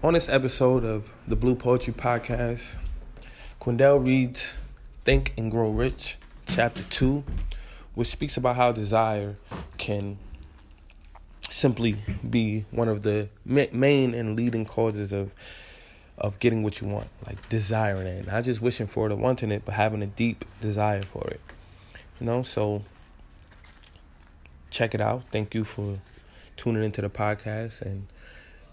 On this episode of the Blue Poetry Podcast, Quindell reads Think and Grow Rich, Chapter 2, which speaks about how desire can simply be one of the main and leading causes of of getting what you want, like desiring it, not just wishing for it or wanting it, but having a deep desire for it. You know, so check it out. Thank you for tuning into the podcast, and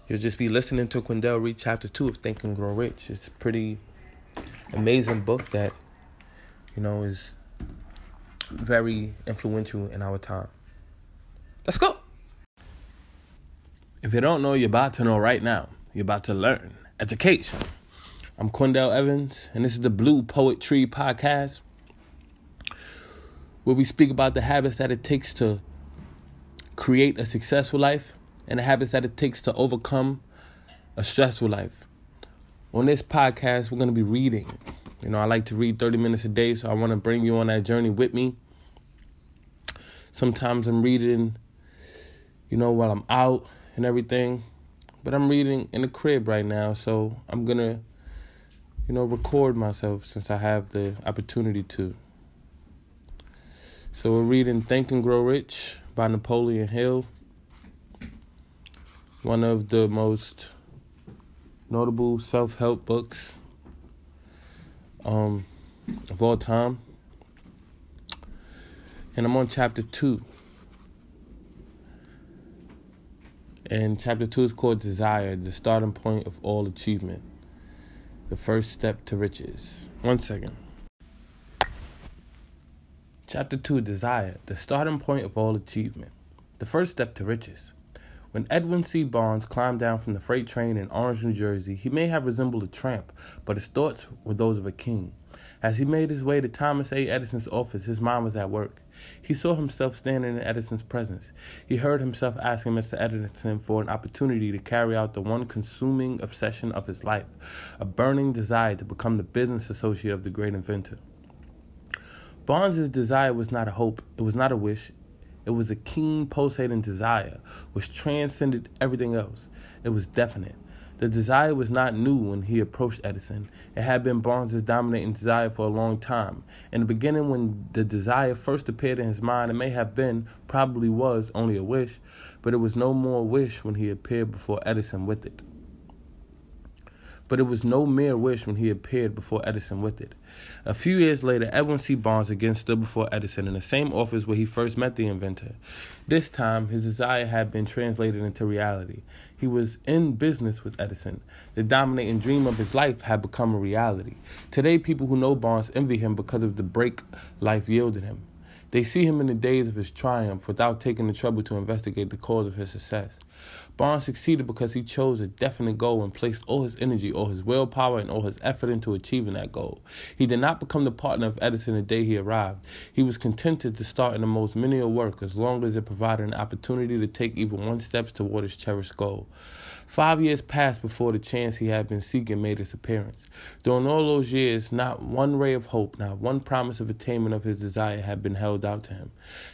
you'll just be listening to Quindell read chapter two of Think and Grow Rich. It's a pretty amazing book that you know is very influential in our time. Let's go. If you don't know, you're about to know right now. You're about to learn education. I'm Quindell Evans, and this is the Blue Poetry Podcast, where we speak about the habits that it takes to create a successful life and the habits that it takes to overcome a stressful life. On this podcast, we're going to be reading. You know, I like to read 30 minutes a day, so I want to bring you on that journey with me. Sometimes I'm reading, you know, while I'm out and everything. But I'm reading in the crib right now, so I'm gonna, you know, record myself since I have the opportunity to. So we're reading Think and Grow Rich by Napoleon Hill. One of the most notable self help books um, of all time. And I'm on chapter two. And chapter two is called Desire, the starting point of all achievement, the first step to riches. One second. Chapter two Desire, the starting point of all achievement, the first step to riches. When Edwin C. Barnes climbed down from the freight train in Orange, New Jersey, he may have resembled a tramp, but his thoughts were those of a king. As he made his way to Thomas A. Edison's office, his mind was at work. He saw himself standing in Edison's presence. He heard himself asking Mr. Edison for an opportunity to carry out the one consuming obsession of his life, a burning desire to become the business associate of the great inventor. Barnes's desire was not a hope, it was not a wish, it was a keen pulsating desire which transcended everything else. It was definite. The desire was not new when he approached Edison. It had been Barnes's dominating desire for a long time. In the beginning, when the desire first appeared in his mind, it may have been, probably was, only a wish, but it was no more a wish when he appeared before Edison with it. But it was no mere wish when he appeared before Edison with it. A few years later, Edwin C. Barnes again stood before Edison in the same office where he first met the inventor. This time, his desire had been translated into reality. He was in business with Edison. The dominating dream of his life had become a reality. Today, people who know Barnes envy him because of the break life yielded him. They see him in the days of his triumph without taking the trouble to investigate the cause of his success. Barnes succeeded because he chose a definite goal and placed all his energy, all his willpower, and all his effort into achieving that goal. He did not become the partner of Edison the day he arrived. He was contented to start in the most menial work as long as it provided an opportunity to take even one step toward his cherished goal. Five years passed before the chance he had been seeking made its appearance. During all those years, not one ray of hope, not one promise of attainment of his desire had been held out to him.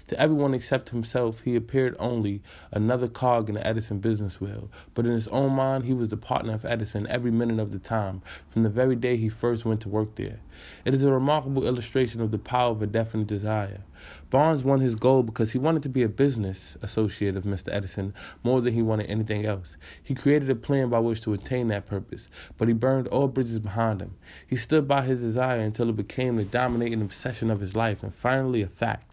To everyone except himself, he appeared only another cog in the Edison business wheel. But in his own mind, he was the partner of Edison every minute of the time, from the very day he first went to work there. It is a remarkable illustration of the power of a definite desire. Barnes won his goal because he wanted to be a business associate of Mr. Edison more than he wanted anything else. He created a plan by which to attain that purpose, but he burned all bridges behind him. He stood by his desire until it became the dominating obsession of his life and finally a fact.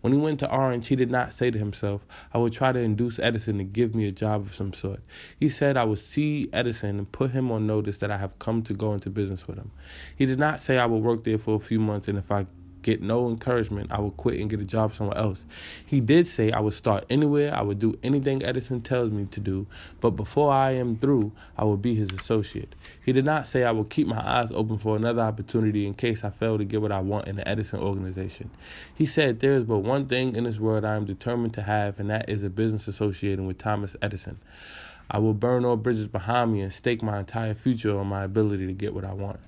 When he went to Orange, he did not say to himself, I will try to induce Edison to give me a job of some sort. He said, I will see Edison and put him on notice that I have come to go into business with him. He did not say, I will work there for a few months and if I get no encouragement, I would quit and get a job somewhere else. He did say I would start anywhere, I would do anything Edison tells me to do, but before I am through, I will be his associate. He did not say I will keep my eyes open for another opportunity in case I fail to get what I want in the Edison organization. He said there is but one thing in this world I am determined to have, and that is a business associating with Thomas Edison. I will burn all bridges behind me and stake my entire future on my ability to get what I want.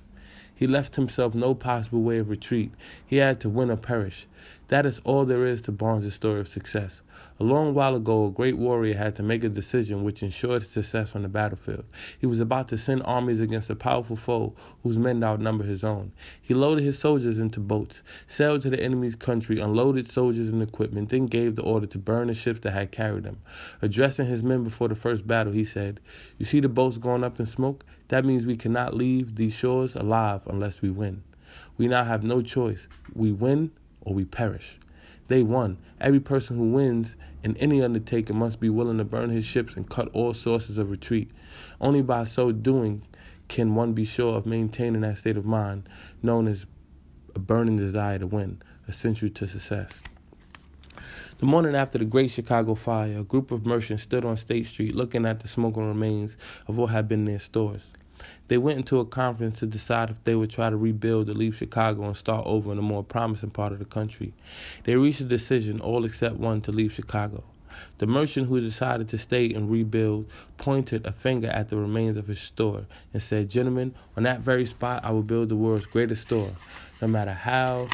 He left himself no possible way of retreat. He had to win or perish. That is all there is to Barnes' story of success. A long while ago, a great warrior had to make a decision which ensured success on the battlefield. He was about to send armies against a powerful foe whose men outnumbered his own. He loaded his soldiers into boats, sailed to the enemy's country, unloaded soldiers and equipment, then gave the order to burn the ships that had carried them. Addressing his men before the first battle, he said, You see the boats going up in smoke? That means we cannot leave these shores alive unless we win. We now have no choice. We win or we perish. They won. Every person who wins in any undertaking must be willing to burn his ships and cut all sources of retreat. Only by so doing can one be sure of maintaining that state of mind known as a burning desire to win, essential to success. The morning after the Great Chicago Fire, a group of merchants stood on State Street looking at the smoking remains of what had been their stores. They went into a conference to decide if they would try to rebuild or leave Chicago and start over in a more promising part of the country. They reached a decision, all except one, to leave Chicago. The merchant who decided to stay and rebuild pointed a finger at the remains of his store and said, Gentlemen, on that very spot I will build the world's greatest store, no matter how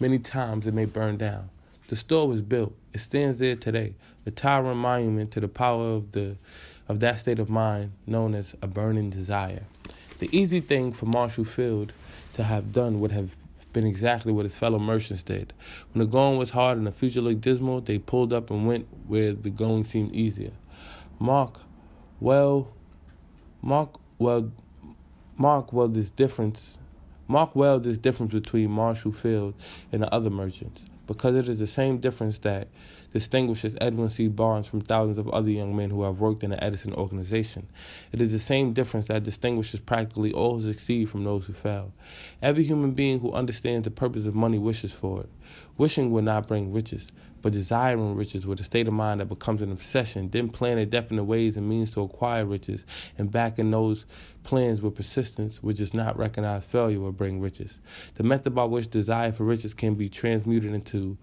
many times it may burn down. The store was built. It stands there today, a towering monument to the power of the of that state of mind known as a burning desire. The easy thing for Marshall Field to have done would have been exactly what his fellow merchants did. When the going was hard and the future looked dismal, they pulled up and went where the going seemed easier. Mark, well, Mark, well, Mark, well, this difference, Mark well this difference between Marshall Field and the other merchants, because it is the same difference that distinguishes Edwin C. Barnes from thousands of other young men who have worked in the Edison organization. It is the same difference that distinguishes practically all who succeed from those who fail. Every human being who understands the purpose of money wishes for it. Wishing will not bring riches, but desiring riches with a state of mind that becomes an obsession, then planning definite ways and means to acquire riches, and backing those plans with persistence, which does not recognize failure, will bring riches. The method by which desire for riches can be transmuted into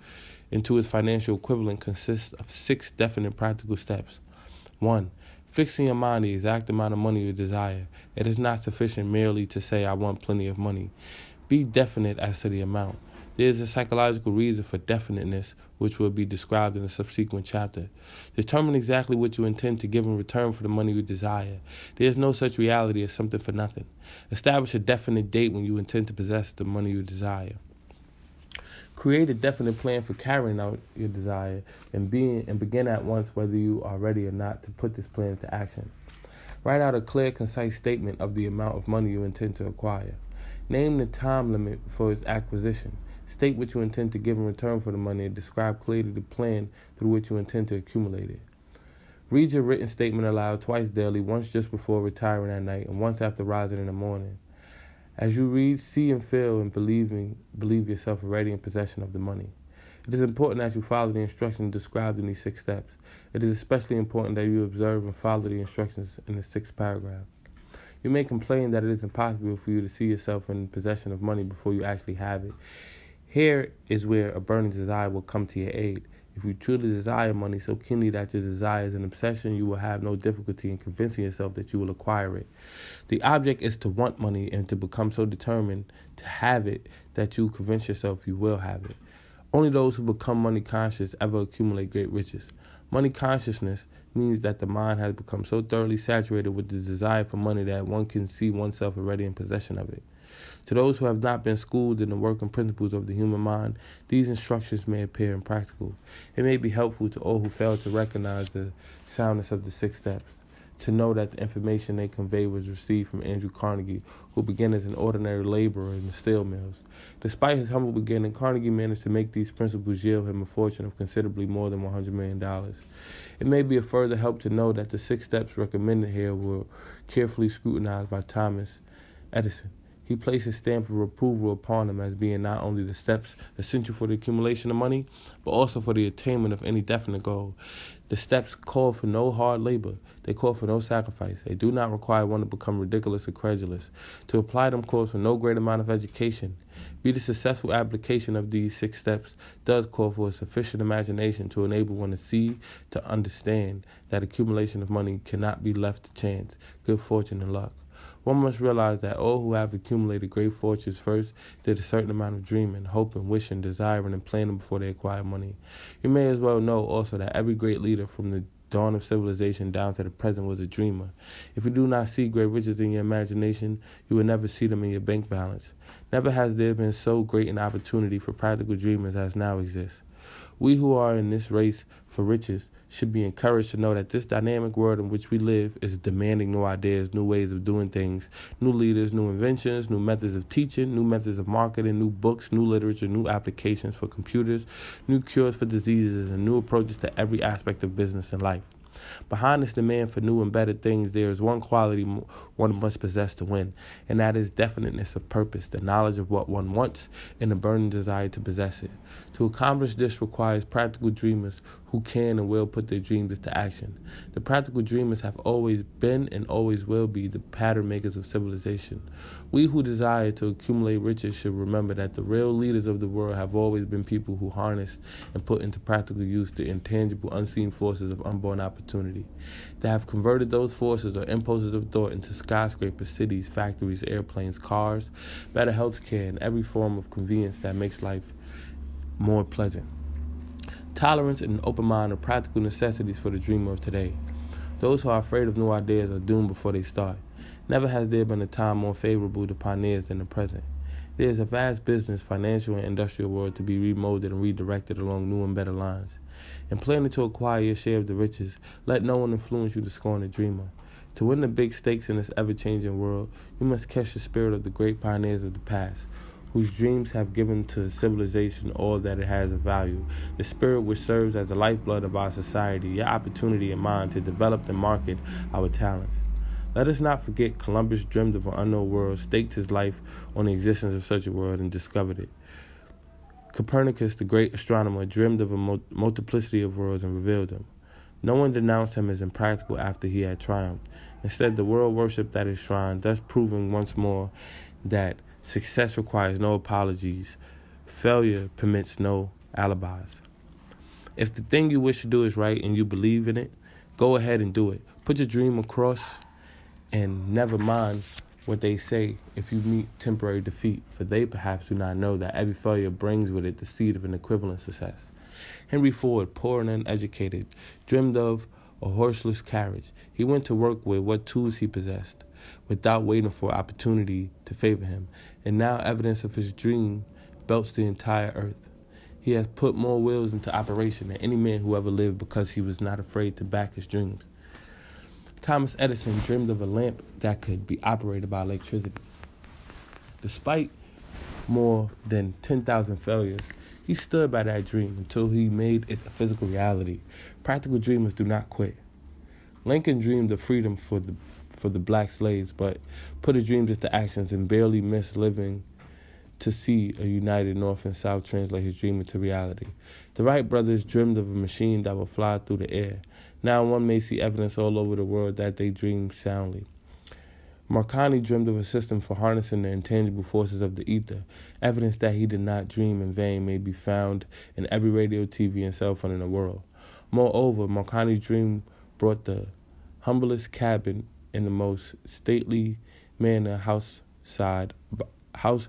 into its financial equivalent consists of six definite practical steps. 1. Fixing your mind the exact amount of money you desire. It is not sufficient merely to say, I want plenty of money. Be definite as to the amount. There is a psychological reason for definiteness, which will be described in a subsequent chapter. Determine exactly what you intend to give in return for the money you desire. There is no such reality as something for nothing. Establish a definite date when you intend to possess the money you desire. Create a definite plan for carrying out your desire and being and begin at once whether you are ready or not to put this plan into action. Write out a clear, concise statement of the amount of money you intend to acquire. Name the time limit for its acquisition. State what you intend to give in return for the money and describe clearly the plan through which you intend to accumulate it. Read your written statement aloud twice daily, once just before retiring at night and once after rising in the morning. As you read, see and feel and believe yourself already in possession of the money. It is important that you follow the instructions described in these six steps. It is especially important that you observe and follow the instructions in the sixth paragraph. You may complain that it is impossible for you to see yourself in possession of money before you actually have it. Here is where a burning desire will come to your aid. If you truly desire money so keenly that your desire is an obsession, you will have no difficulty in convincing yourself that you will acquire it. The object is to want money and to become so determined to have it that you convince yourself you will have it. Only those who become money conscious ever accumulate great riches. Money consciousness means that the mind has become so thoroughly saturated with the desire for money that one can see oneself already in possession of it. To those who have not been schooled in the working principles of the human mind, these instructions may appear impractical. It may be helpful to all who fail to recognize the soundness of the six steps, to know that the information they convey was received from Andrew Carnegie, who began as an ordinary laborer in the steel mills. Despite his humble beginning, Carnegie managed to make these principles yield him a fortune of considerably more than $100 million. It may be a further help to know that the six steps recommended here were carefully scrutinized by Thomas Edison. He placed his stamp of approval upon them as being not only the steps essential for the accumulation of money, but also for the attainment of any definite goal. The steps call for no hard labor. They call for no sacrifice. They do not require one to become ridiculous or credulous. To apply them calls for no great amount of education. Be the successful application of these six steps does call for a sufficient imagination to enable one to see, to understand that accumulation of money cannot be left to chance, good fortune, and luck. One must realize that all who have accumulated great fortunes first did a certain amount of dreaming, hoping, wishing, desiring, and planning before they acquired money. You may as well know also that every great leader from the dawn of civilization down to the present was a dreamer. If you do not see great riches in your imagination, you will never see them in your bank balance. Never has there been so great an opportunity for practical dreamers as now exists. We who are in this race for riches should be encouraged to know that this dynamic world in which we live is demanding new ideas, new ways of doing things, new leaders, new inventions, new methods of teaching, new methods of marketing, new books, new literature, new applications for computers, new cures for diseases, and new approaches to every aspect of business and life. Behind this demand for new and better things, there is one quality one must possess to win, and that is definiteness of purpose, the knowledge of what one wants, and the burning desire to possess it. To accomplish this requires practical dreamers who can and will put their dreams into action. The practical dreamers have always been and always will be the pattern makers of civilization. We who desire to accumulate riches should remember that the real leaders of the world have always been people who harnessed and put into practical use the intangible, unseen forces of unborn opportunity. They have converted those forces or impulses of thought into skyscrapers, cities, factories, airplanes, cars, better health care, and every form of convenience that makes life more pleasant. Tolerance and an open mind are practical necessities for the dreamer of today. Those who are afraid of new ideas are doomed before they start. Never has there been a time more favorable to pioneers than the present. There is a vast business, financial, and industrial world to be remolded and redirected along new and better lines. In planning to acquire your share of the riches, let no one influence you to scorn the dreamer. To win the big stakes in this ever changing world, you must catch the spirit of the great pioneers of the past, whose dreams have given to civilization all that it has of value, the spirit which serves as the lifeblood of our society, your opportunity in mind to develop and market our talents. Let us not forget Columbus dreamed of an unknown world, staked his life on the existence of such a world, and discovered it. Copernicus, the great astronomer, dreamed of a multiplicity of worlds and revealed them. No one denounced him as impractical after he had triumphed. Instead, the world worshipped at his shrine, thus proving once more that success requires no apologies, failure permits no alibis. If the thing you wish to do is right and you believe in it, go ahead and do it. Put your dream across and never mind what they say if you meet temporary defeat, for they perhaps do not know that every failure brings with it the seed of an equivalent success. Henry Ford, poor and uneducated, dreamed of a horseless carriage. He went to work with what tools he possessed, without waiting for opportunity to favor him. And now evidence of his dream belts the entire earth. He has put more wheels into operation than any man who ever lived because he was not afraid to back his dreams. Thomas Edison dreamed of a lamp that could be operated by electricity. Despite more than 10,000 failures, he stood by that dream until he made it a physical reality. Practical dreamers do not quit. Lincoln dreamed of freedom for the for the black slaves, but put his dreams into actions and barely missed living to see a united North and South translate his dream into reality. The Wright brothers dreamed of a machine that would fly through the air. Now one may see evidence all over the world that they dreamed soundly. Marconi dreamed of a system for harnessing the intangible forces of the ether. Evidence that he did not dream in vain may be found in every radio, TV, and cell phone in the world. Moreover, Marconi's dream brought the humblest cabin in the most stately manor house side house.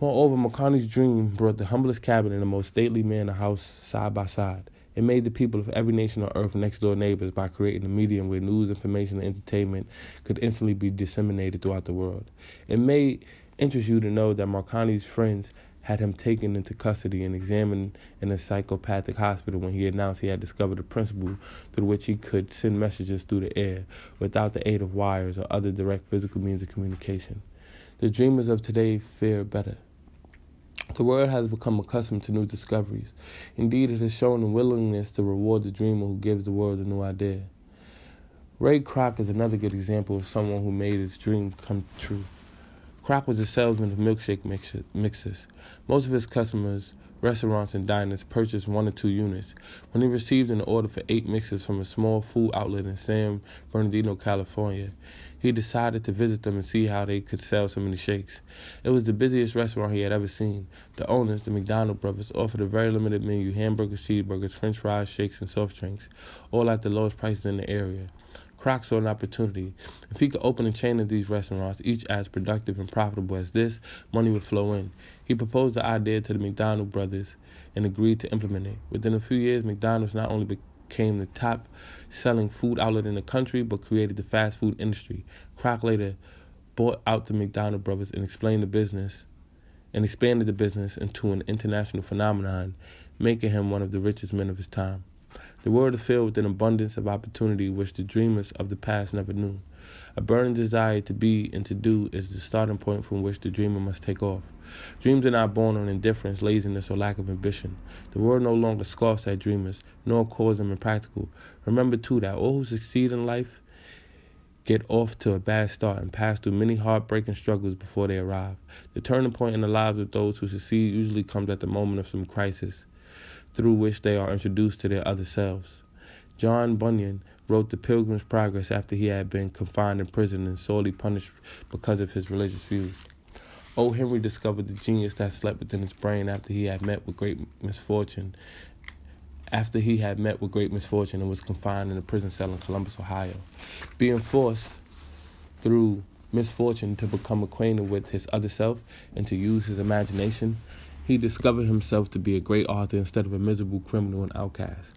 Moreover, Marconi's dream brought the humblest cabin in the most stately manor house side by side. It made the people of every nation on earth next door neighbors by creating a medium where news, information, and entertainment could instantly be disseminated throughout the world. It may interest you to know that Marconi's friends had him taken into custody and examined in a psychopathic hospital when he announced he had discovered a principle through which he could send messages through the air without the aid of wires or other direct physical means of communication. The dreamers of today fare better. The world has become accustomed to new discoveries. Indeed, it has shown a willingness to reward the dreamer who gives the world a new idea. Ray Kroc is another good example of someone who made his dream come true. Kroc was a salesman of milkshake mixes. Most of his customers, restaurants and diners, purchased one or two units. When he received an order for eight mixes from a small food outlet in San Bernardino, California, he decided to visit them and see how they could sell so many shakes. It was the busiest restaurant he had ever seen. The owners, the McDonald brothers, offered a very limited menu hamburgers, cheeseburgers, french fries, shakes, and soft drinks, all at the lowest prices in the area. Kroc saw an opportunity. If he could open a chain of these restaurants, each as productive and profitable as this, money would flow in. He proposed the idea to the McDonald brothers and agreed to implement it. Within a few years, McDonald's not only became the top selling food outlet in the country, but created the fast food industry. Kroc later bought out the McDonald brothers and explained the business and expanded the business into an international phenomenon, making him one of the richest men of his time. The world is filled with an abundance of opportunity which the dreamers of the past never knew. A burning desire to be and to do is the starting point from which the dreamer must take off. Dreams are not born on indifference, laziness, or lack of ambition. The world no longer scoffs at dreamers, nor calls them impractical. Remember, too, that all who succeed in life get off to a bad start and pass through many heartbreaking struggles before they arrive. The turning point in the lives of those who succeed usually comes at the moment of some crisis through which they are introduced to their other selves. John Bunyan wrote The Pilgrim's Progress after he had been confined in prison and sorely punished because of his religious views. O. Henry discovered the genius that slept within his brain after he had met with great misfortune. After he had met with great misfortune and was confined in a prison cell in Columbus, Ohio, being forced through misfortune to become acquainted with his other self and to use his imagination, he discovered himself to be a great author instead of a miserable criminal and outcast.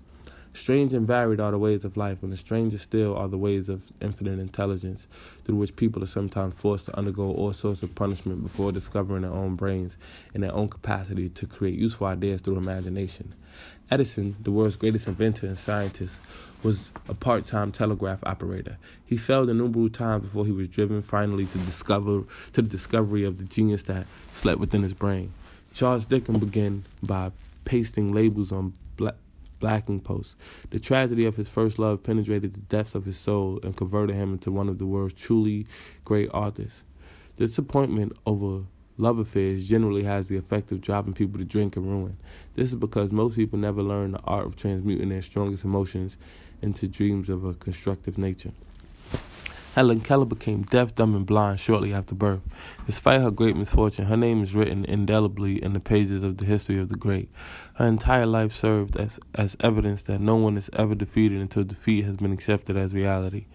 Strange and varied are the ways of life, and the strangest still are the ways of infinite intelligence, through which people are sometimes forced to undergo all sorts of punishment before discovering their own brains and their own capacity to create useful ideas through imagination. Edison, the world's greatest inventor and scientist, was a part-time telegraph operator. He failed innumerable times before he was driven finally to discover to the discovery of the genius that slept within his brain. Charles Dickens began by pasting labels on blacking posts. The tragedy of his first love penetrated the depths of his soul and converted him into one of the world's truly great authors. Disappointment over love affairs generally has the effect of driving people to drink and ruin. This is because most people never learn the art of transmuting their strongest emotions into dreams of a constructive nature. Helen Keller became deaf, dumb, and blind shortly after birth. Despite her great misfortune, her name is written indelibly in the pages of the history of the great. Her entire life served as, as evidence that no one is ever defeated until defeat has been accepted as reality.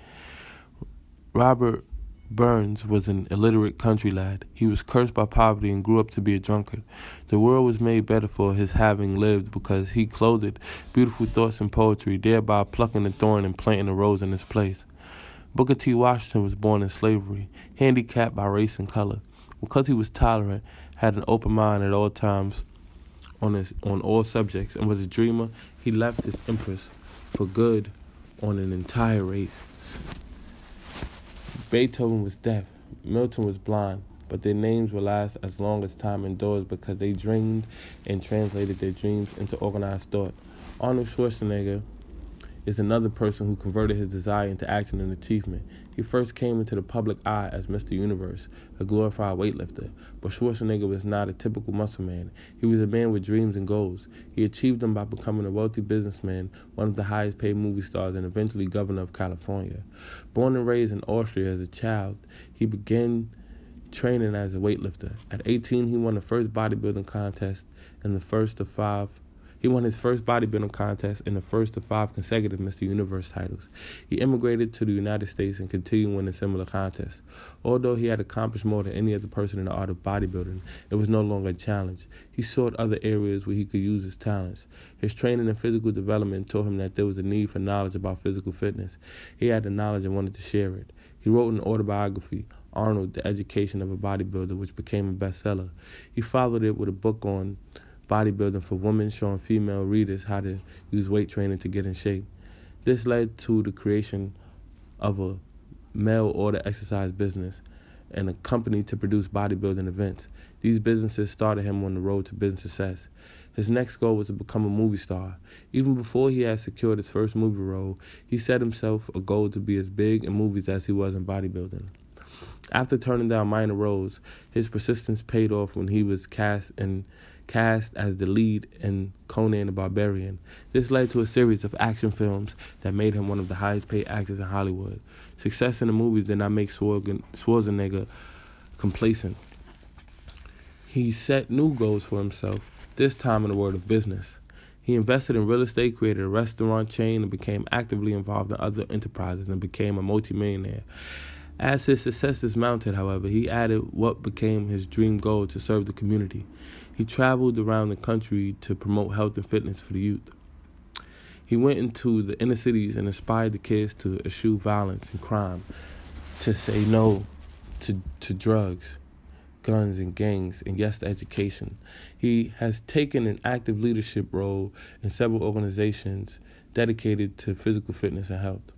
Robert Burns was an illiterate country lad. He was cursed by poverty and grew up to be a drunkard. The world was made better for his having lived because he clothed beautiful thoughts in poetry, thereby plucking the thorn and planting a rose in its place. Booker T. Washington was born in slavery, handicapped by race and color. Because he was tolerant, had an open mind at all times on his, on all subjects, and was a dreamer, he left his impress for good on an entire race. Beethoven was deaf, Milton was blind, but their names will last as long as time endures because they dreamed and translated their dreams into organized thought. Arnold Schwarzenegger is another person who converted his desire into action and achievement. He first came into the public eye as Mr. Universe, a glorified weightlifter, but Schwarzenegger was not a typical muscle man. He was a man with dreams and goals. He achieved them by becoming a wealthy businessman, one of the highest paid movie stars, and eventually governor of California. Born and raised in Austria as a child, he began training as a weightlifter. At 18, he won the first bodybuilding contest and the first of five he won his first bodybuilding contest and the first of five consecutive Mr. Universe titles. He immigrated to the United States and continued winning similar contests. Although he had accomplished more than any other person in the art of bodybuilding, it was no longer a challenge. He sought other areas where he could use his talents. His training and physical development taught him that there was a need for knowledge about physical fitness. He had the knowledge and wanted to share it. He wrote an autobiography, Arnold, The Education of a Bodybuilder, which became a bestseller. He followed it with a book on bodybuilding for women, showing female readers how to use weight training to get in shape. This led to the creation of a mail order exercise business and a company to produce bodybuilding events. These businesses started him on the road to business success. His next goal was to become a movie star. Even before he had secured his first movie role, he set himself a goal to be as big in movies as he was in bodybuilding. After turning down minor roles, his persistence paid off when he was cast in cast as the lead in Conan the Barbarian. This led to a series of action films that made him one of the highest paid actors in Hollywood. Success in the movies did not make Schwarzenegger complacent. He set new goals for himself, this time in the world of business. He invested in real estate, created a restaurant chain, and became actively involved in other enterprises and became a multimillionaire. As his successes mounted, however, he added what became his dream goal to serve the community. He traveled around the country to promote health and fitness for the youth. He went into the inner cities and inspired the kids to eschew violence and crime, to say no to, to drugs, guns, and gangs, and yes to education. He has taken an active leadership role in several organizations dedicated to physical fitness and health.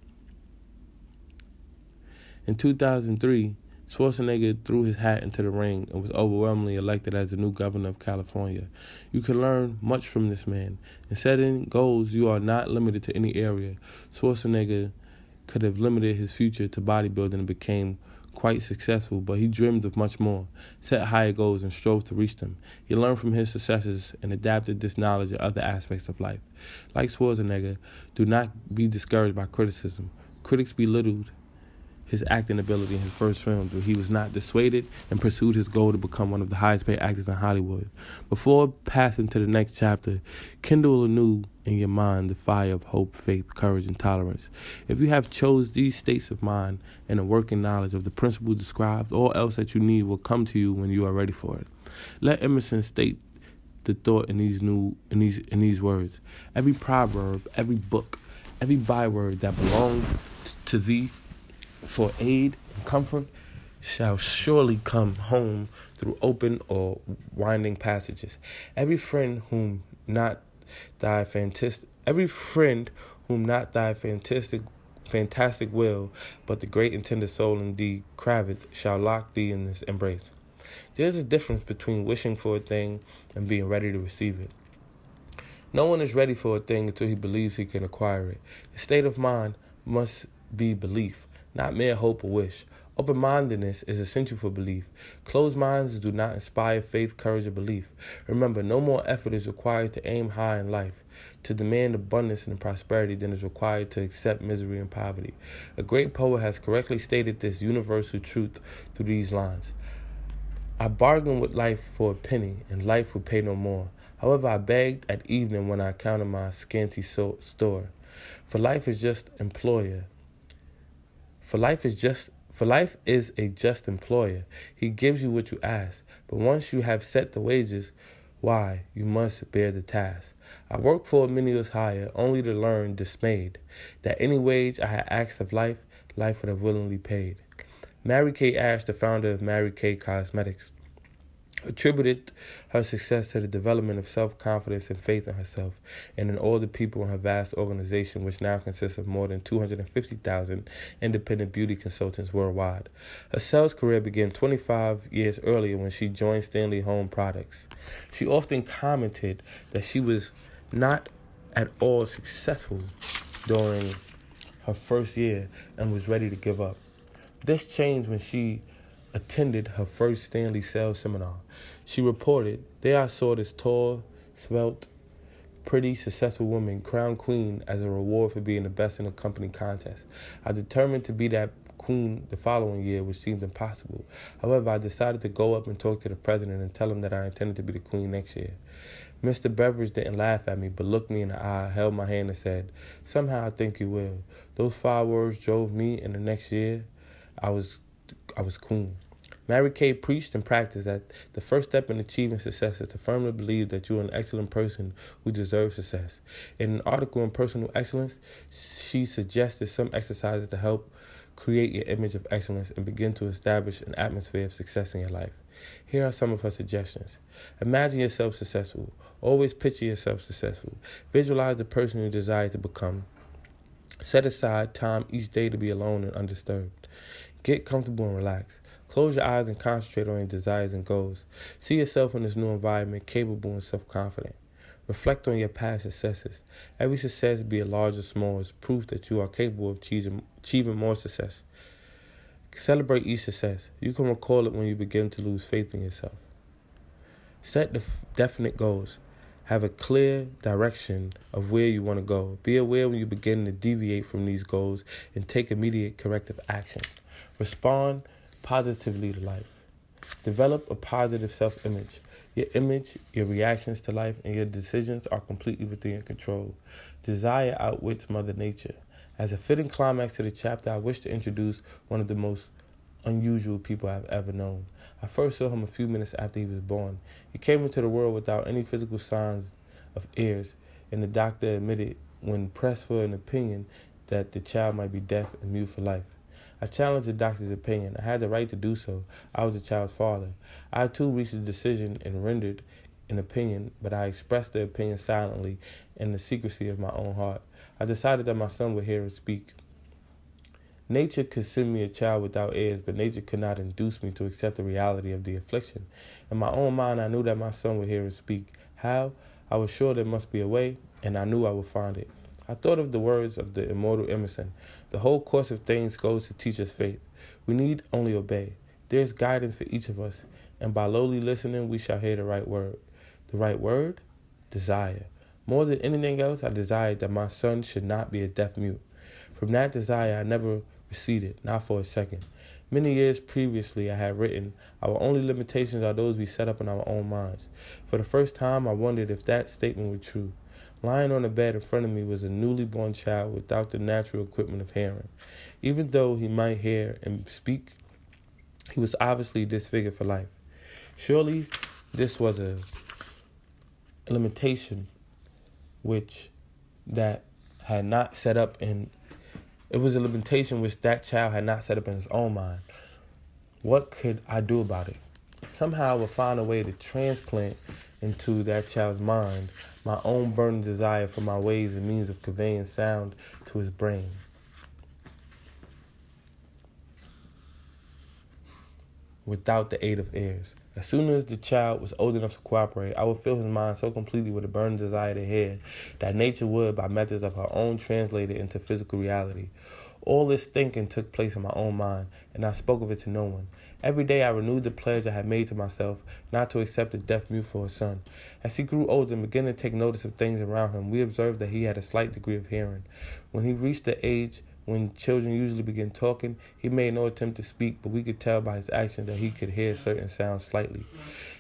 In 2003, Schwarzenegger threw his hat into the ring and was overwhelmingly elected as the new governor of California. You can learn much from this man. In setting goals, you are not limited to any area. Schwarzenegger could have limited his future to bodybuilding and became quite successful, but he dreamed of much more, set higher goals, and strove to reach them. He learned from his successes and adapted this knowledge in other aspects of life. Like Schwarzenegger, do not be discouraged by criticism. Critics belittled his acting ability in his first films, but he was not dissuaded and pursued his goal to become one of the highest paid actors in Hollywood. Before passing to the next chapter, kindle anew in your mind the fire of hope, faith, courage, and tolerance. If you have chose these states of mind and a working knowledge of the principles described, all else that you need will come to you when you are ready for it. Let Emerson state the thought in these new in these in these words. Every proverb, every book, every byword that belongs to thee for aid and comfort shall surely come home through open or winding passages. Every friend whom not thy fantastic every friend whom not thy fantastic fantastic will, but the great and tender soul in thee craveth, shall lock thee in this embrace. There is a difference between wishing for a thing and being ready to receive it. No one is ready for a thing until he believes he can acquire it. The state of mind must be belief not mere hope or wish. Open mindedness is essential for belief. Closed minds do not inspire faith, courage, or belief. Remember, no more effort is required to aim high in life, to demand abundance and prosperity than is required to accept misery and poverty. A great poet has correctly stated this universal truth through these lines I bargained with life for a penny, and life would pay no more. However, I begged at evening when I counted my scanty store. For life is just employer for life is just for life is a just employer. He gives you what you ask, but once you have set the wages, why you must bear the task. I worked for a menial's hire, only to learn dismayed that any wage I had asked of life, life would have willingly paid. Mary Kay Ash, the founder of Mary Kay Cosmetics, attributed her success to the development of self confidence and faith in herself and in all the people in her vast organization, which now consists of more than 250,000 independent beauty consultants worldwide. Her sales career began 25 years earlier when she joined Stanley Home Products. She often commented that she was not at all successful during her first year and was ready to give up. This changed when she attended her first Stanley sales seminar. She reported, There I saw this tall, svelte, pretty, successful woman crowned queen as a reward for being the best in the company contest. I determined to be that queen the following year, which seemed impossible. However, I decided to go up and talk to the president and tell him that I intended to be the queen next year. Mr. Beveridge didn't laugh at me, but looked me in the eye, held my hand, and said, Somehow I think you will. Those five words drove me, and the next year I was I was queen. Mary Kay preached and practiced that the first step in achieving success is to firmly believe that you are an excellent person who deserves success. In an article on personal excellence, she suggested some exercises to help create your image of excellence and begin to establish an atmosphere of success in your life. Here are some of her suggestions. Imagine yourself successful. Always picture yourself successful. Visualize the person you desire to become. Set aside time each day to be alone and undisturbed. Get comfortable and relax. Close your eyes and concentrate on your desires and goals. See yourself in this new environment capable and self confident. Reflect on your past successes. Every success, be it large or small, is proof that you are capable of achieving, more success. Celebrate each success. You can recall it when you begin to lose faith in yourself. Set def- definite goals. Have a clear direction of where you want to go. Be aware when you begin to deviate from these goals and take immediate corrective action. Respond positively to life. Develop a positive self image. Your image, your reactions to life, and your decisions are completely within your control. Desire outwits Mother Nature. As a fitting climax to the chapter, I wish to introduce one of the most unusual people I've ever known. I first saw him a few minutes after he was born. He came into the world without any physical signs of ears, and the doctor admitted, when pressed for an opinion, that the child might be deaf and mute for life. I challenged the doctor's opinion. I had the right to do so. I was the child's father. I too reached a decision and rendered an opinion, but I expressed the opinion silently in the secrecy of my own heart. I decided that my son would hear and speak. Nature could send me a child without ears, but nature could not induce me to accept the reality of the affliction. In my own mind, I knew that my son would hear and speak. How? I was sure there must be a way, and I knew I would find it. I thought of the words of the immortal Emerson The whole course of things goes to teach us faith. We need only obey. There is guidance for each of us, and by lowly listening, we shall hear the right word. The right word? Desire. More than anything else, I desired that my son should not be a deaf mute. From that desire, I never receded, not for a second. Many years previously, I had written, Our only limitations are those we set up in our own minds. For the first time, I wondered if that statement were true. Lying on the bed in front of me was a newly born child without the natural equipment of hearing. Even though he might hear and speak, he was obviously disfigured for life. Surely this was a, limitation which that had not set up in it was a limitation which that child had not set up in his own mind. What could I do about it? Somehow I would find a way to transplant into that child's mind my own burning desire for my ways and means of conveying sound to his brain. Without the aid of ears. As soon as the child was old enough to cooperate, I would fill his mind so completely with a burning desire to hear that nature would, by methods of her own, translate it into physical reality. All this thinking took place in my own mind, and I spoke of it to no one. Every day I renewed the pledge I had made to myself not to accept a deaf mute for a son. As he grew older and began to take notice of things around him, we observed that he had a slight degree of hearing. When he reached the age when children usually begin talking, he made no attempt to speak, but we could tell by his actions that he could hear certain sounds slightly.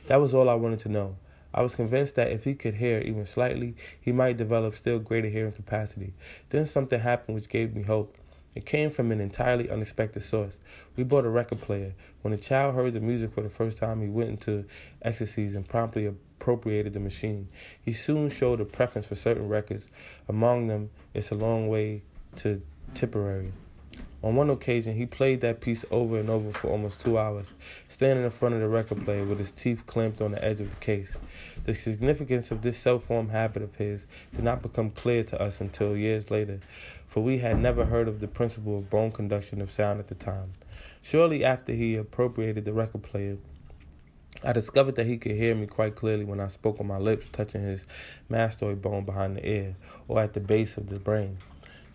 That was all I wanted to know. I was convinced that if he could hear even slightly, he might develop still greater hearing capacity. Then something happened which gave me hope. It came from an entirely unexpected source. We bought a record player. When the child heard the music for the first time, he went into ecstasies and promptly appropriated the machine. He soon showed a preference for certain records. Among them, It's a Long Way to Tipperary. On one occasion, he played that piece over and over for almost two hours, standing in front of the record player with his teeth clamped on the edge of the case. The significance of this self formed habit of his did not become clear to us until years later, for we had never heard of the principle of bone conduction of sound at the time. Shortly after he appropriated the record player, I discovered that he could hear me quite clearly when I spoke with my lips touching his mastoid bone behind the ear or at the base of the brain.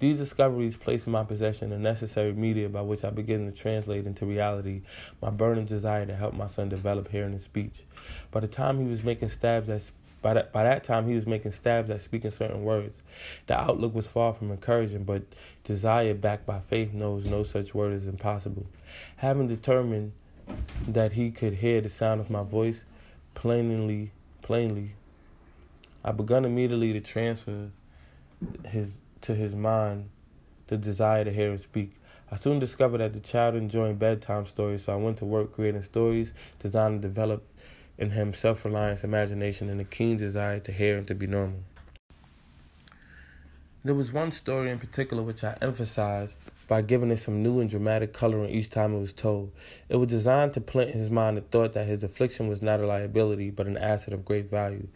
These discoveries placed in my possession the necessary media by which I began to translate into reality my burning desire to help my son develop hearing and speech. By the time he was making stabs at by that, by that time, he was making stabs at speaking certain words. The outlook was far from encouraging, but desire backed by faith knows no such word is impossible. Having determined that he could hear the sound of my voice plainly, plainly, I began immediately to transfer his to his mind the desire to hear him speak. I soon discovered that the child enjoyed bedtime stories, so I went to work creating stories designed to develop in him self reliance, imagination, and a keen desire to hear and to be normal. There was one story in particular which I emphasized by giving it some new and dramatic coloring each time it was told. It was designed to plant in his mind the thought that his affliction was not a liability but an asset of great value.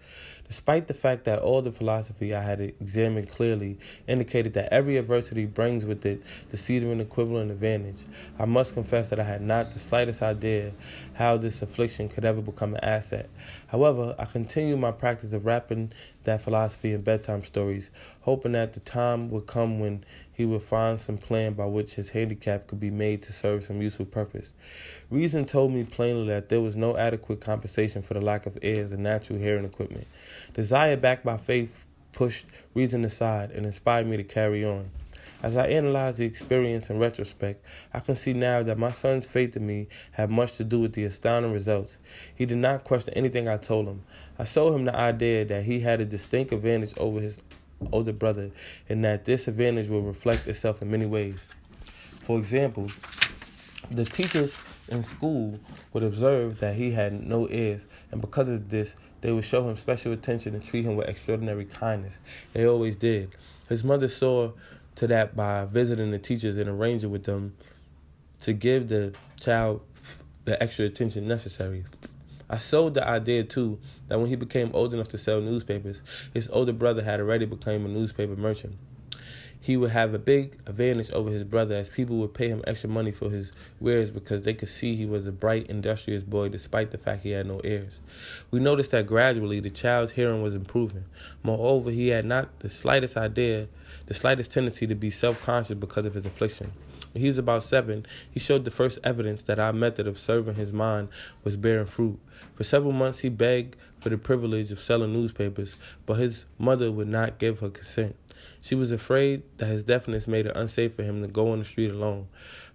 Despite the fact that all the philosophy I had examined clearly indicated that every adversity brings with it the seed of an equivalent advantage, I must confess that I had not the slightest idea how this affliction could ever become an asset. However, I continued my practice of wrapping that philosophy in bedtime stories, hoping that the time would come when he would find some plan by which his handicap could be made to serve some useful purpose. Reason told me plainly that there was no adequate compensation for the lack of ears and natural hearing equipment. Desire backed by faith pushed reason aside and inspired me to carry on. As I analyze the experience in retrospect, I can see now that my son's faith in me had much to do with the astounding results. He did not question anything I told him. I showed him the idea that he had a distinct advantage over his older brother and that this advantage will reflect itself in many ways. For example, the teachers in school would observe that he had no ears, and because of this, they would show him special attention and treat him with extraordinary kindness. They always did. His mother saw to that by visiting the teachers and arranging with them to give the child the extra attention necessary. I sold the idea too that when he became old enough to sell newspapers, his older brother had already become a newspaper merchant. He would have a big advantage over his brother as people would pay him extra money for his wares because they could see he was a bright, industrious boy despite the fact he had no ears. We noticed that gradually the child's hearing was improving. Moreover, he had not the slightest idea, the slightest tendency to be self conscious because of his affliction. He was about seven, he showed the first evidence that our method of serving his mind was bearing fruit. For several months, he begged for the privilege of selling newspapers, but his mother would not give her consent. She was afraid that his deafness made it unsafe for him to go on the street alone.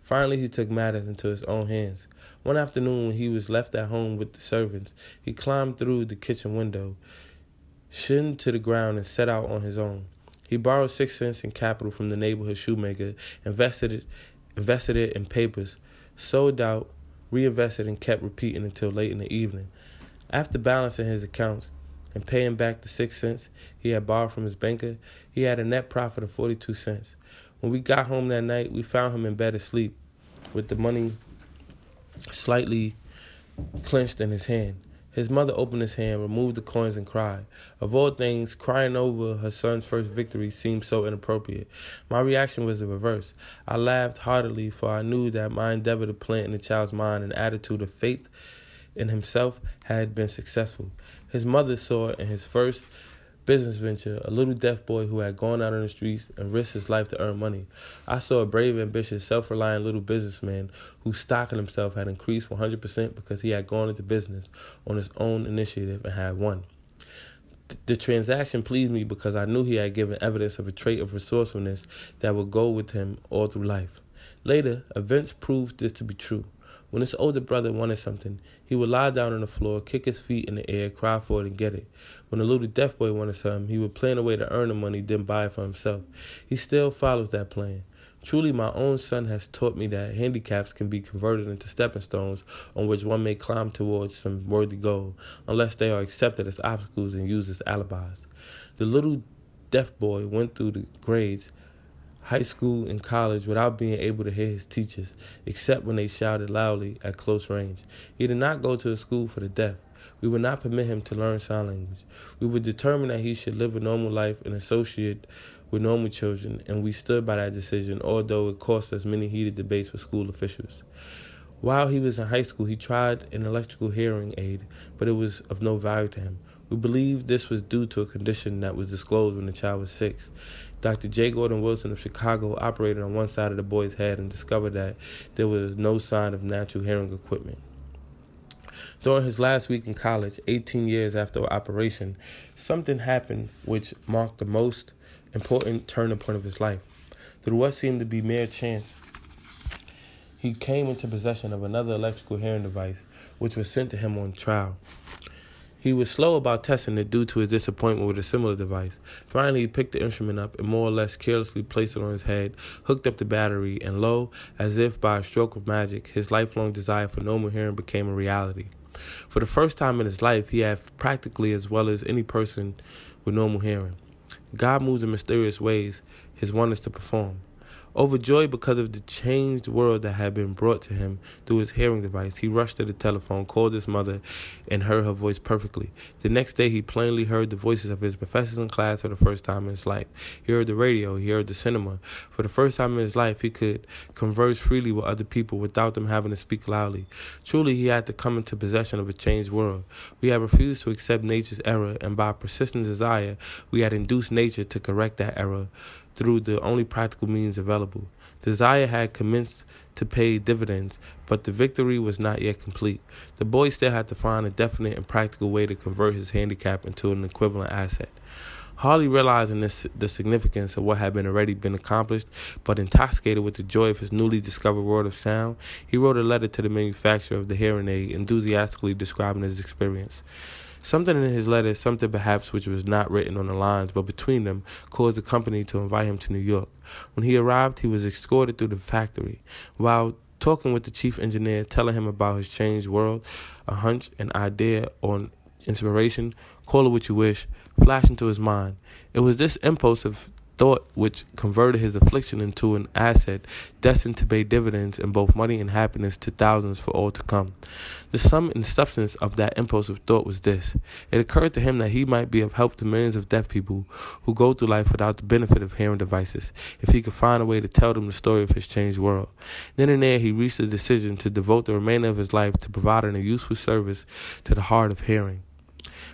Finally, he took matters into his own hands. One afternoon, when he was left at home with the servants, he climbed through the kitchen window, shinned to the ground, and set out on his own. He borrowed six cents in capital from the neighborhood shoemaker, invested it invested it in papers, sold out, reinvested, and kept repeating until late in the evening. After balancing his accounts and paying back the six cents he had borrowed from his banker, he had a net profit of 42 cents. When we got home that night, we found him in bed asleep with the money slightly clenched in his hand. His mother opened his hand, removed the coins, and cried. Of all things, crying over her son's first victory seemed so inappropriate. My reaction was the reverse. I laughed heartily, for I knew that my endeavor to plant in the child's mind an attitude of faith in himself had been successful. His mother saw in his first business venture, a little deaf boy who had gone out on the streets and risked his life to earn money. I saw a brave, ambitious, self reliant little businessman whose stock in himself had increased 100% because he had gone into business on his own initiative and had won. The transaction pleased me because I knew he had given evidence of a trait of resourcefulness that would go with him all through life. Later, events proved this to be true. When his older brother wanted something, he would lie down on the floor, kick his feet in the air, cry for it, and get it. When the little deaf boy wanted something, he would plan a way to earn the money, then buy it for himself. He still follows that plan. Truly, my own son has taught me that handicaps can be converted into stepping stones on which one may climb towards some worthy goal, unless they are accepted as obstacles and used as alibis. The little deaf boy went through the grades high school and college without being able to hear his teachers, except when they shouted loudly at close range. He did not go to a school for the deaf. We would not permit him to learn sign language. We would determine that he should live a normal life and associate with normal children, and we stood by that decision, although it cost us many heated debates with school officials. While he was in high school, he tried an electrical hearing aid, but it was of no value to him. We believe this was due to a condition that was disclosed when the child was six. Dr. J. Gordon Wilson of Chicago operated on one side of the boy's head and discovered that there was no sign of natural hearing equipment. During his last week in college, 18 years after operation, something happened which marked the most important turning point of his life. Through what seemed to be mere chance, he came into possession of another electrical hearing device, which was sent to him on trial. He was slow about testing it due to his disappointment with a similar device. Finally, he picked the instrument up and more or less carelessly placed it on his head, hooked up the battery, and lo, as if by a stroke of magic, his lifelong desire for normal hearing became a reality. For the first time in his life, he had practically as well as any person with normal hearing. God moves in mysterious ways, his wonders to perform. Overjoyed because of the changed world that had been brought to him through his hearing device, he rushed to the telephone, called his mother, and heard her voice perfectly. The next day, he plainly heard the voices of his professors in class for the first time in his life. He heard the radio, he heard the cinema. For the first time in his life, he could converse freely with other people without them having to speak loudly. Truly, he had to come into possession of a changed world. We had refused to accept nature's error, and by persistent desire, we had induced nature to correct that error through the only practical means available. Desire had commenced to pay dividends, but the victory was not yet complete. The boy still had to find a definite and practical way to convert his handicap into an equivalent asset. Hardly realizing this, the significance of what had been already been accomplished, but intoxicated with the joy of his newly discovered world of sound, he wrote a letter to the manufacturer of the hearing aid, enthusiastically describing his experience. Something in his letter, something perhaps which was not written on the lines, but between them, caused the company to invite him to New York. When he arrived, he was escorted through the factory. While talking with the chief engineer, telling him about his changed world, a hunch, an idea, or inspiration, call it what you wish, flashed into his mind. It was this impulse of thought which converted his affliction into an asset destined to pay dividends in both money and happiness to thousands for all to come. The sum and substance of that impulsive thought was this. It occurred to him that he might be of help to millions of deaf people who go through life without the benefit of hearing devices, if he could find a way to tell them the story of his changed world. Then and there he reached the decision to devote the remainder of his life to providing a useful service to the hard of hearing.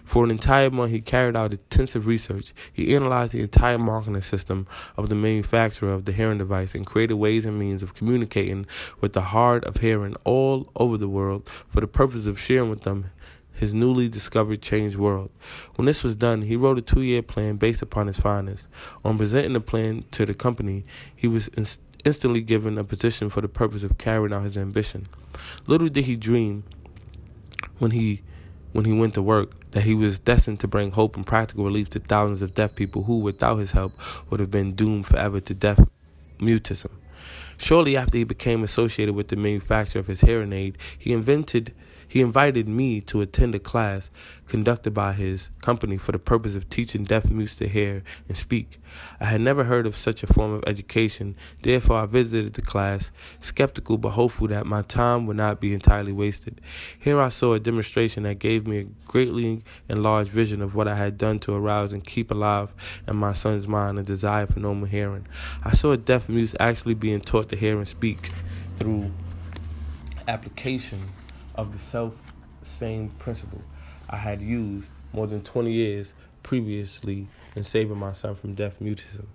For an entire month, he carried out intensive research. He analyzed the entire marketing system of the manufacturer of the hearing device and created ways and means of communicating with the hard of hearing all over the world for the purpose of sharing with them his newly discovered changed world. When this was done, he wrote a two year plan based upon his findings. On presenting the plan to the company, he was inst- instantly given a position for the purpose of carrying out his ambition. Little did he dream when he when he went to work that he was destined to bring hope and practical relief to thousands of deaf people who, without his help, would have been doomed forever to deaf mutism. Shortly after he became associated with the manufacture of his hearing aid, he invented he invited me to attend a class conducted by his company for the purpose of teaching deaf mutes to hear and speak. I had never heard of such a form of education, therefore I visited the class, skeptical but hopeful that my time would not be entirely wasted. Here I saw a demonstration that gave me a greatly enlarged vision of what I had done to arouse and keep alive in my son's mind a desire for normal hearing. I saw a deaf mutes actually being taught to hear and speak through application of the self same principle I had used more than 20 years previously in saving my son from deaf mutism.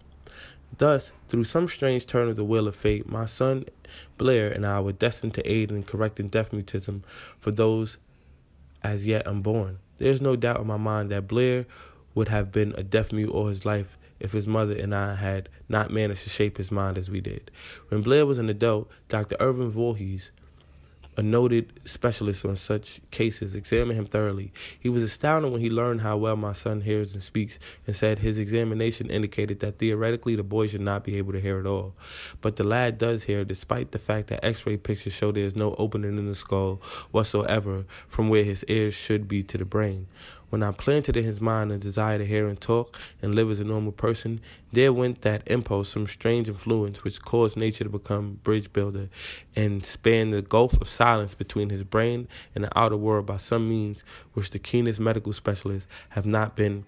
Thus, through some strange turn of the wheel of fate, my son Blair and I were destined to aid in correcting deaf mutism for those as yet unborn. There is no doubt in my mind that Blair would have been a deaf mute all his life if his mother and I had not managed to shape his mind as we did. When Blair was an adult, Dr. Irvin Voorhees a noted specialist on such cases, examined him thoroughly. He was astounded when he learned how well my son hears and speaks, and said his examination indicated that theoretically the boy should not be able to hear at all. But the lad does hear, despite the fact that x ray pictures show there is no opening in the skull whatsoever from where his ears should be to the brain. When I planted in his mind a desire to hear and talk and live as a normal person, there went that impulse, some strange influence which caused nature to become bridge builder and span the gulf of silence between his brain and the outer world by some means which the keenest medical specialists have not been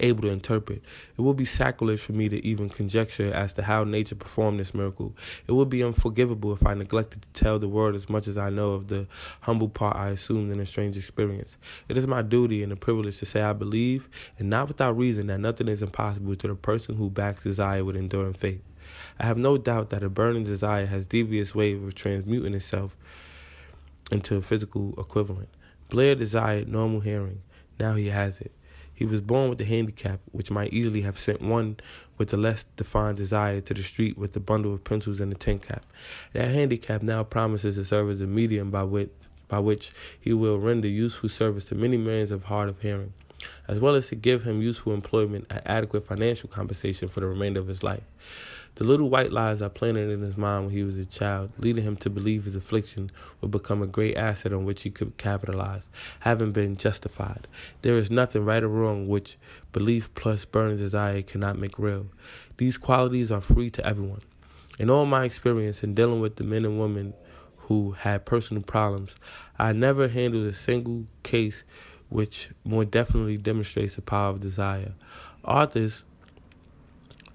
able to interpret. It would be sacrilege for me to even conjecture as to how nature performed this miracle. It would be unforgivable if I neglected to tell the world as much as I know of the humble part I assumed in a strange experience. It is my duty and a privilege to say I believe, and not without reason, that nothing is impossible to the person who backs desire with enduring faith. I have no doubt that a burning desire has devious ways of transmuting itself into a physical equivalent. Blair desired normal hearing. Now he has it. He was born with a handicap, which might easily have sent one with a less defined desire to the street with a bundle of pencils and a tin cap. That handicap now promises to serve as a medium by which, by which he will render useful service to many millions of hard of hearing, as well as to give him useful employment and adequate financial compensation for the remainder of his life. The little white lies I planted in his mind when he was a child, leading him to believe his affliction would become a great asset on which he could capitalize, having been justified. There is nothing right or wrong which belief plus burning desire cannot make real. These qualities are free to everyone. In all my experience in dealing with the men and women who had personal problems, I never handled a single case which more definitely demonstrates the power of desire. Authors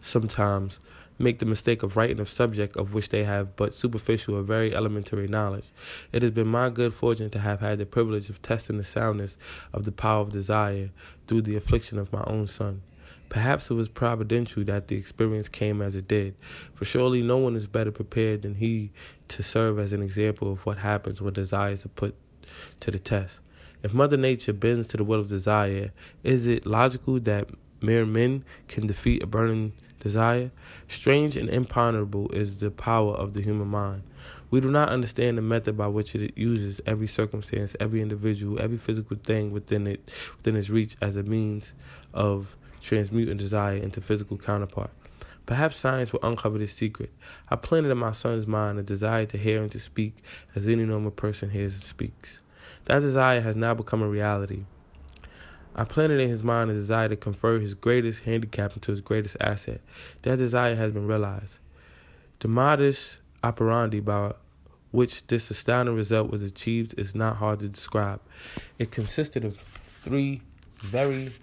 sometimes make the mistake of writing a subject of which they have but superficial or very elementary knowledge. It has been my good fortune to have had the privilege of testing the soundness of the power of desire through the affliction of my own son. Perhaps it was providential that the experience came as it did, for surely no one is better prepared than he to serve as an example of what happens when desire is put to the test. If Mother Nature bends to the will of desire, is it logical that mere men can defeat a burning desire. Strange and imponderable is the power of the human mind. We do not understand the method by which it uses every circumstance, every individual, every physical thing within it within its reach as a means of transmuting desire into physical counterpart. Perhaps science will uncover this secret. I planted in my son's mind a desire to hear and to speak as any normal person hears and speaks. That desire has now become a reality. I planted in his mind a desire to convert his greatest handicap into his greatest asset. That desire has been realized. The modus operandi by which this astounding result was achieved is not hard to describe. It consisted of three very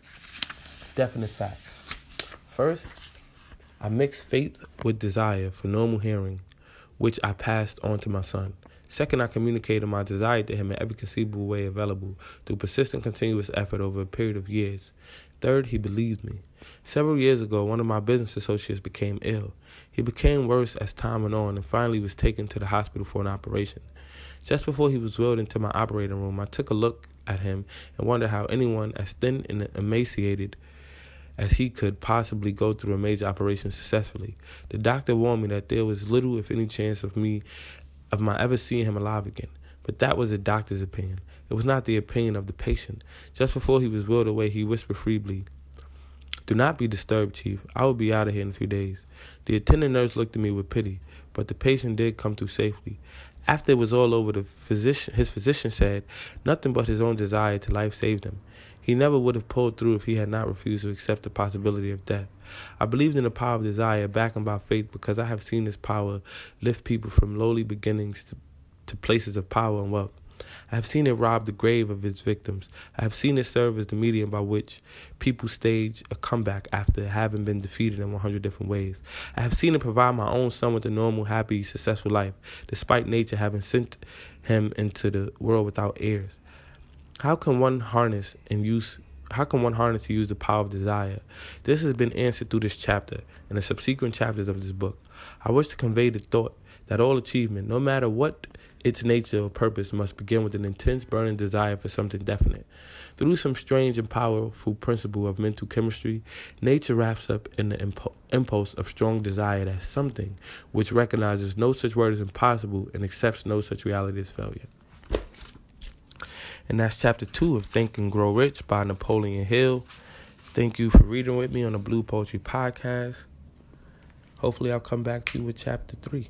definite facts. First, I mixed faith with desire for normal hearing, which I passed on to my son. Second, I communicated my desire to him in every conceivable way available through persistent, continuous effort over a period of years. Third, he believed me. Several years ago, one of my business associates became ill. He became worse as time went on and finally was taken to the hospital for an operation. Just before he was wheeled into my operating room, I took a look at him and wondered how anyone as thin and emaciated as he could possibly go through a major operation successfully. The doctor warned me that there was little, if any, chance of me of my ever seeing him alive again. But that was the doctor's opinion. It was not the opinion of the patient. Just before he was wheeled away, he whispered feebly, Do not be disturbed, Chief. I will be out of here in a few days. The attendant nurse looked at me with pity, but the patient did come through safely. After it was all over, the physician, his physician said nothing but his own desire to life saved him. He never would have pulled through if he had not refused to accept the possibility of death. I believed in the power of desire, backed by faith, because I have seen this power lift people from lowly beginnings to, to places of power and wealth. I have seen it rob the grave of its victims. I have seen it serve as the medium by which people stage a comeback after having been defeated in 100 different ways. I have seen it provide my own son with a normal, happy, successful life, despite nature having sent him into the world without heirs. How can one harness and use how can one harness to use the power of desire? This has been answered through this chapter and the subsequent chapters of this book. I wish to convey the thought that all achievement, no matter what its nature or purpose, must begin with an intense burning desire for something definite. Through some strange and powerful principle of mental chemistry, nature wraps up in the impo- impulse of strong desire that something which recognizes no such word as impossible and accepts no such reality as failure. And that's chapter two of Think and Grow Rich by Napoleon Hill. Thank you for reading with me on the Blue Poetry Podcast. Hopefully, I'll come back to you with chapter three.